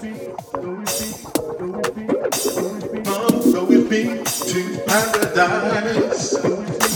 Come, so we be to paradise.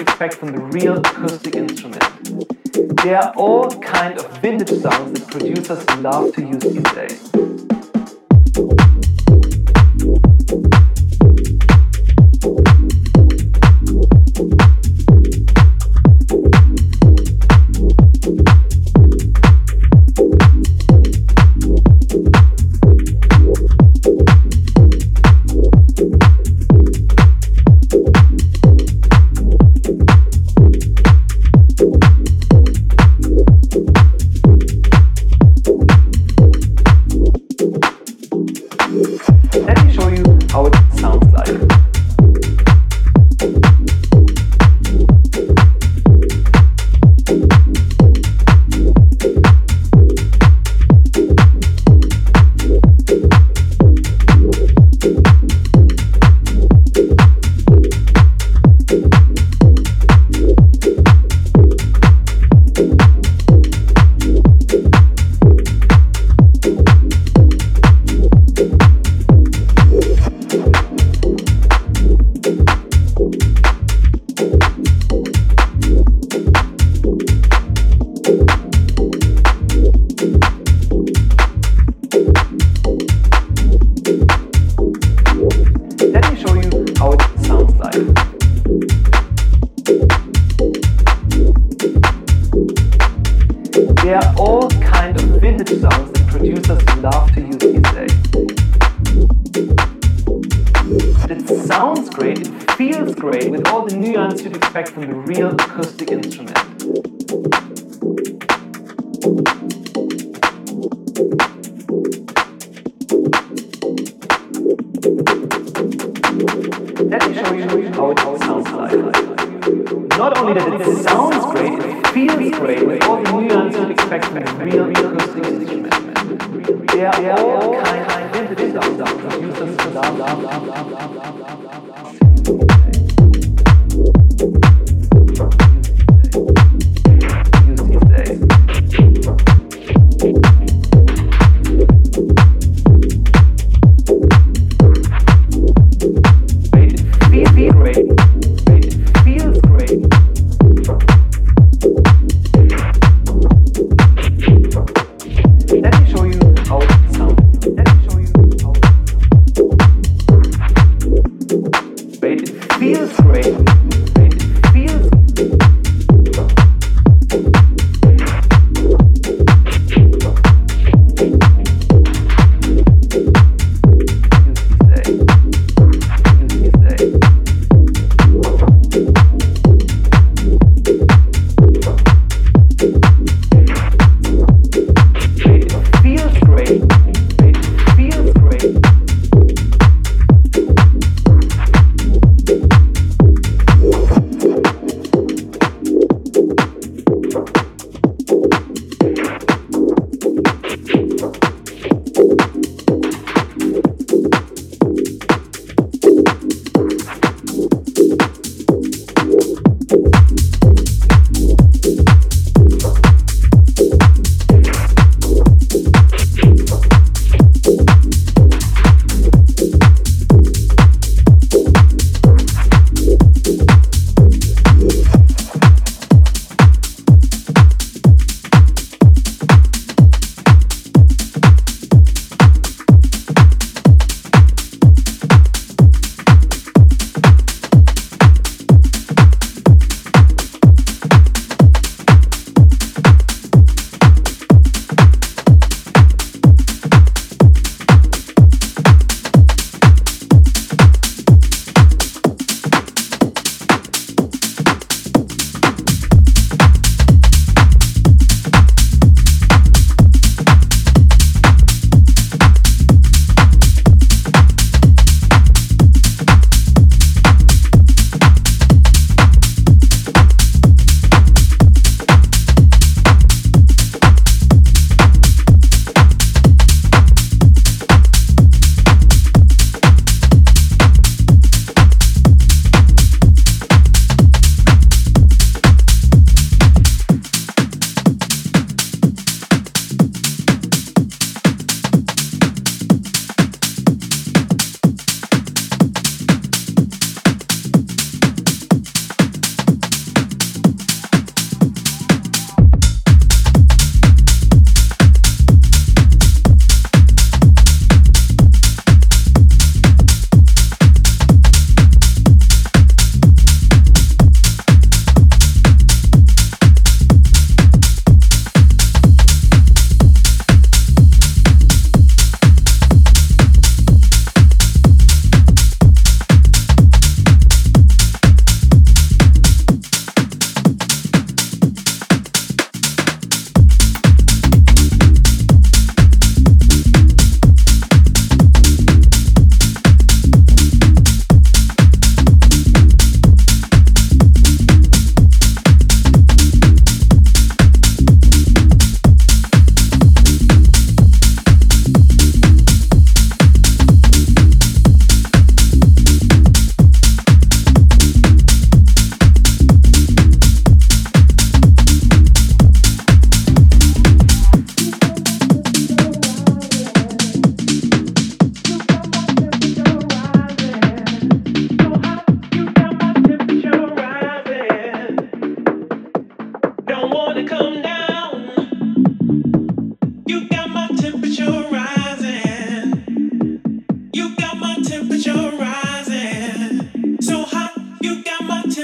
Expect from the real acoustic instrument. They are all kind of vintage sounds that producers love to use these days.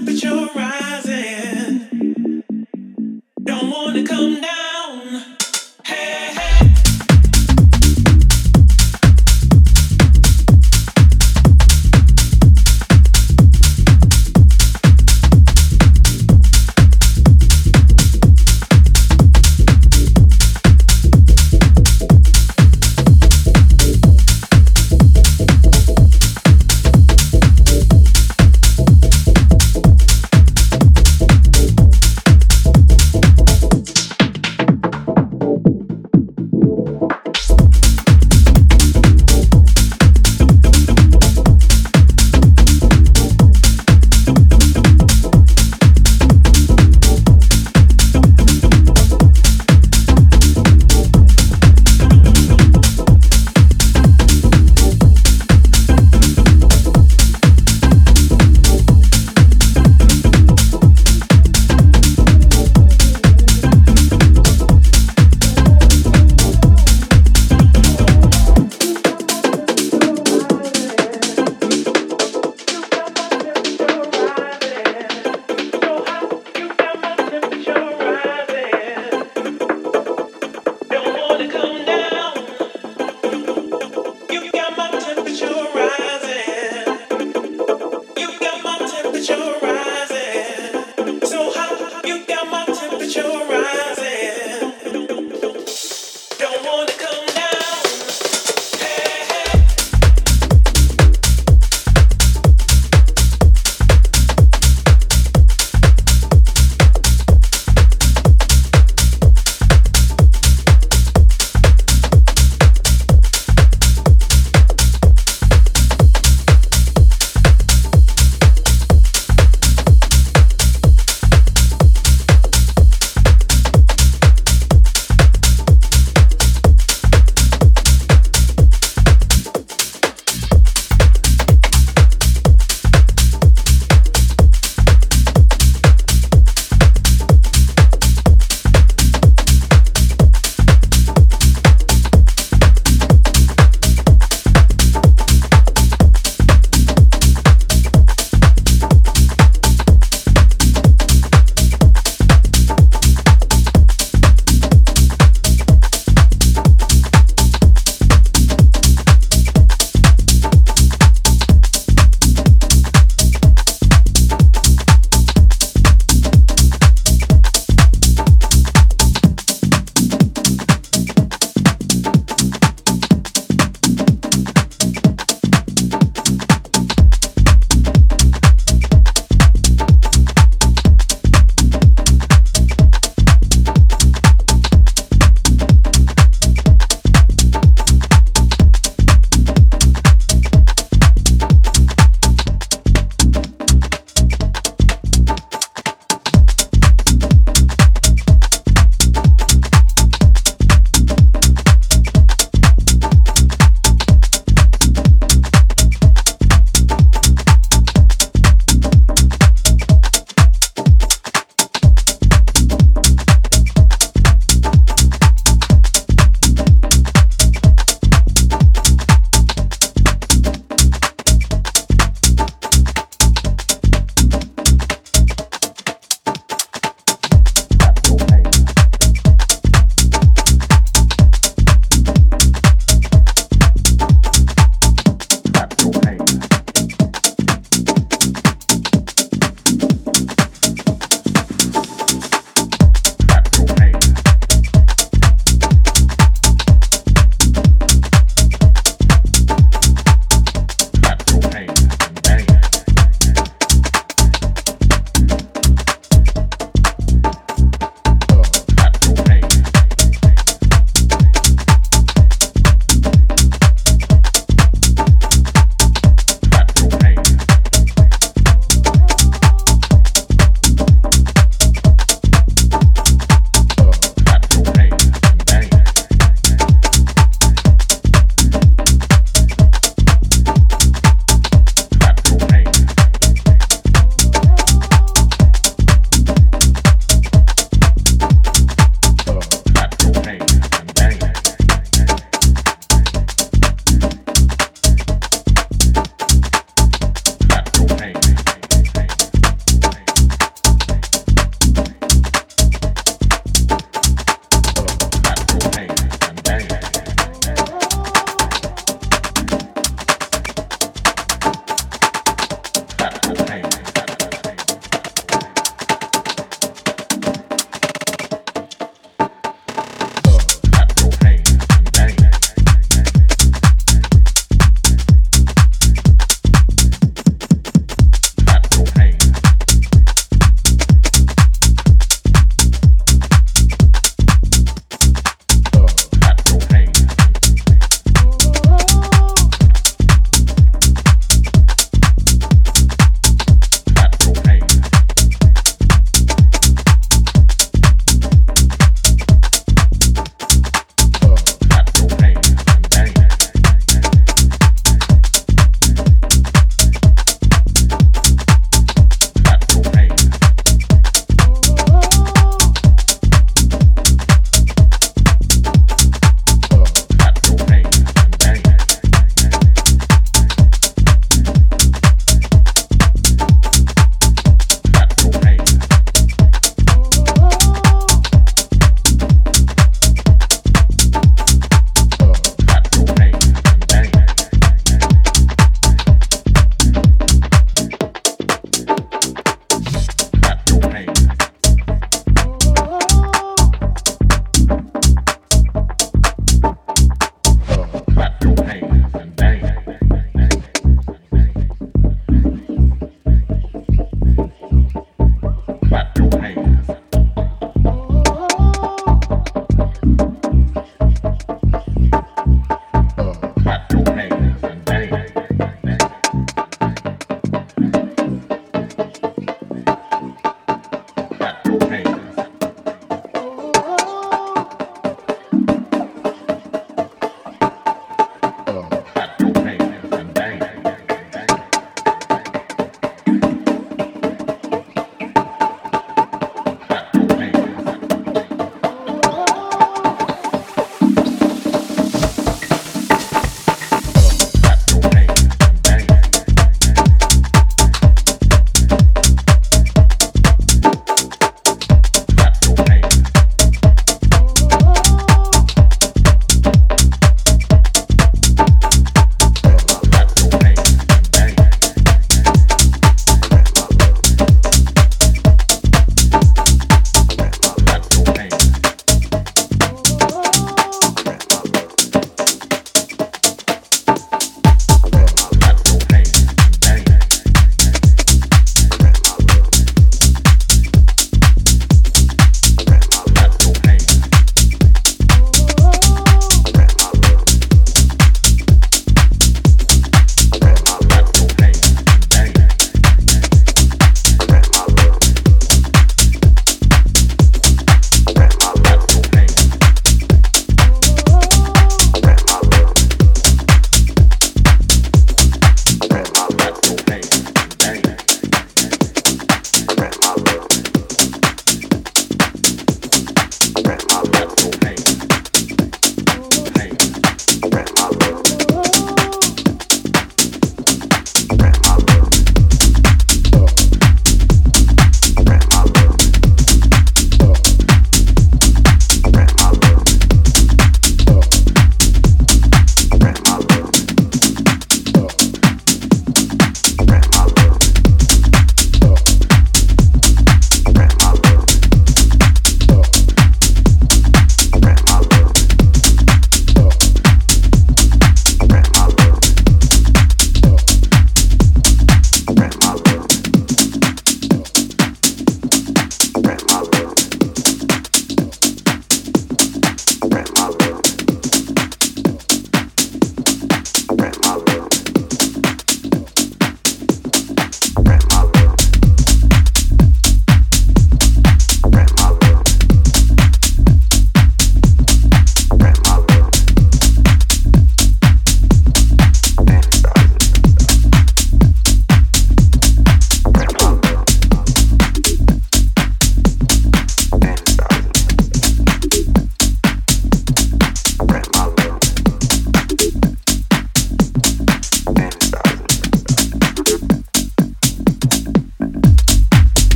temperature rising.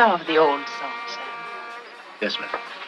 Some of the old songs, Sam. Yes, ma'am.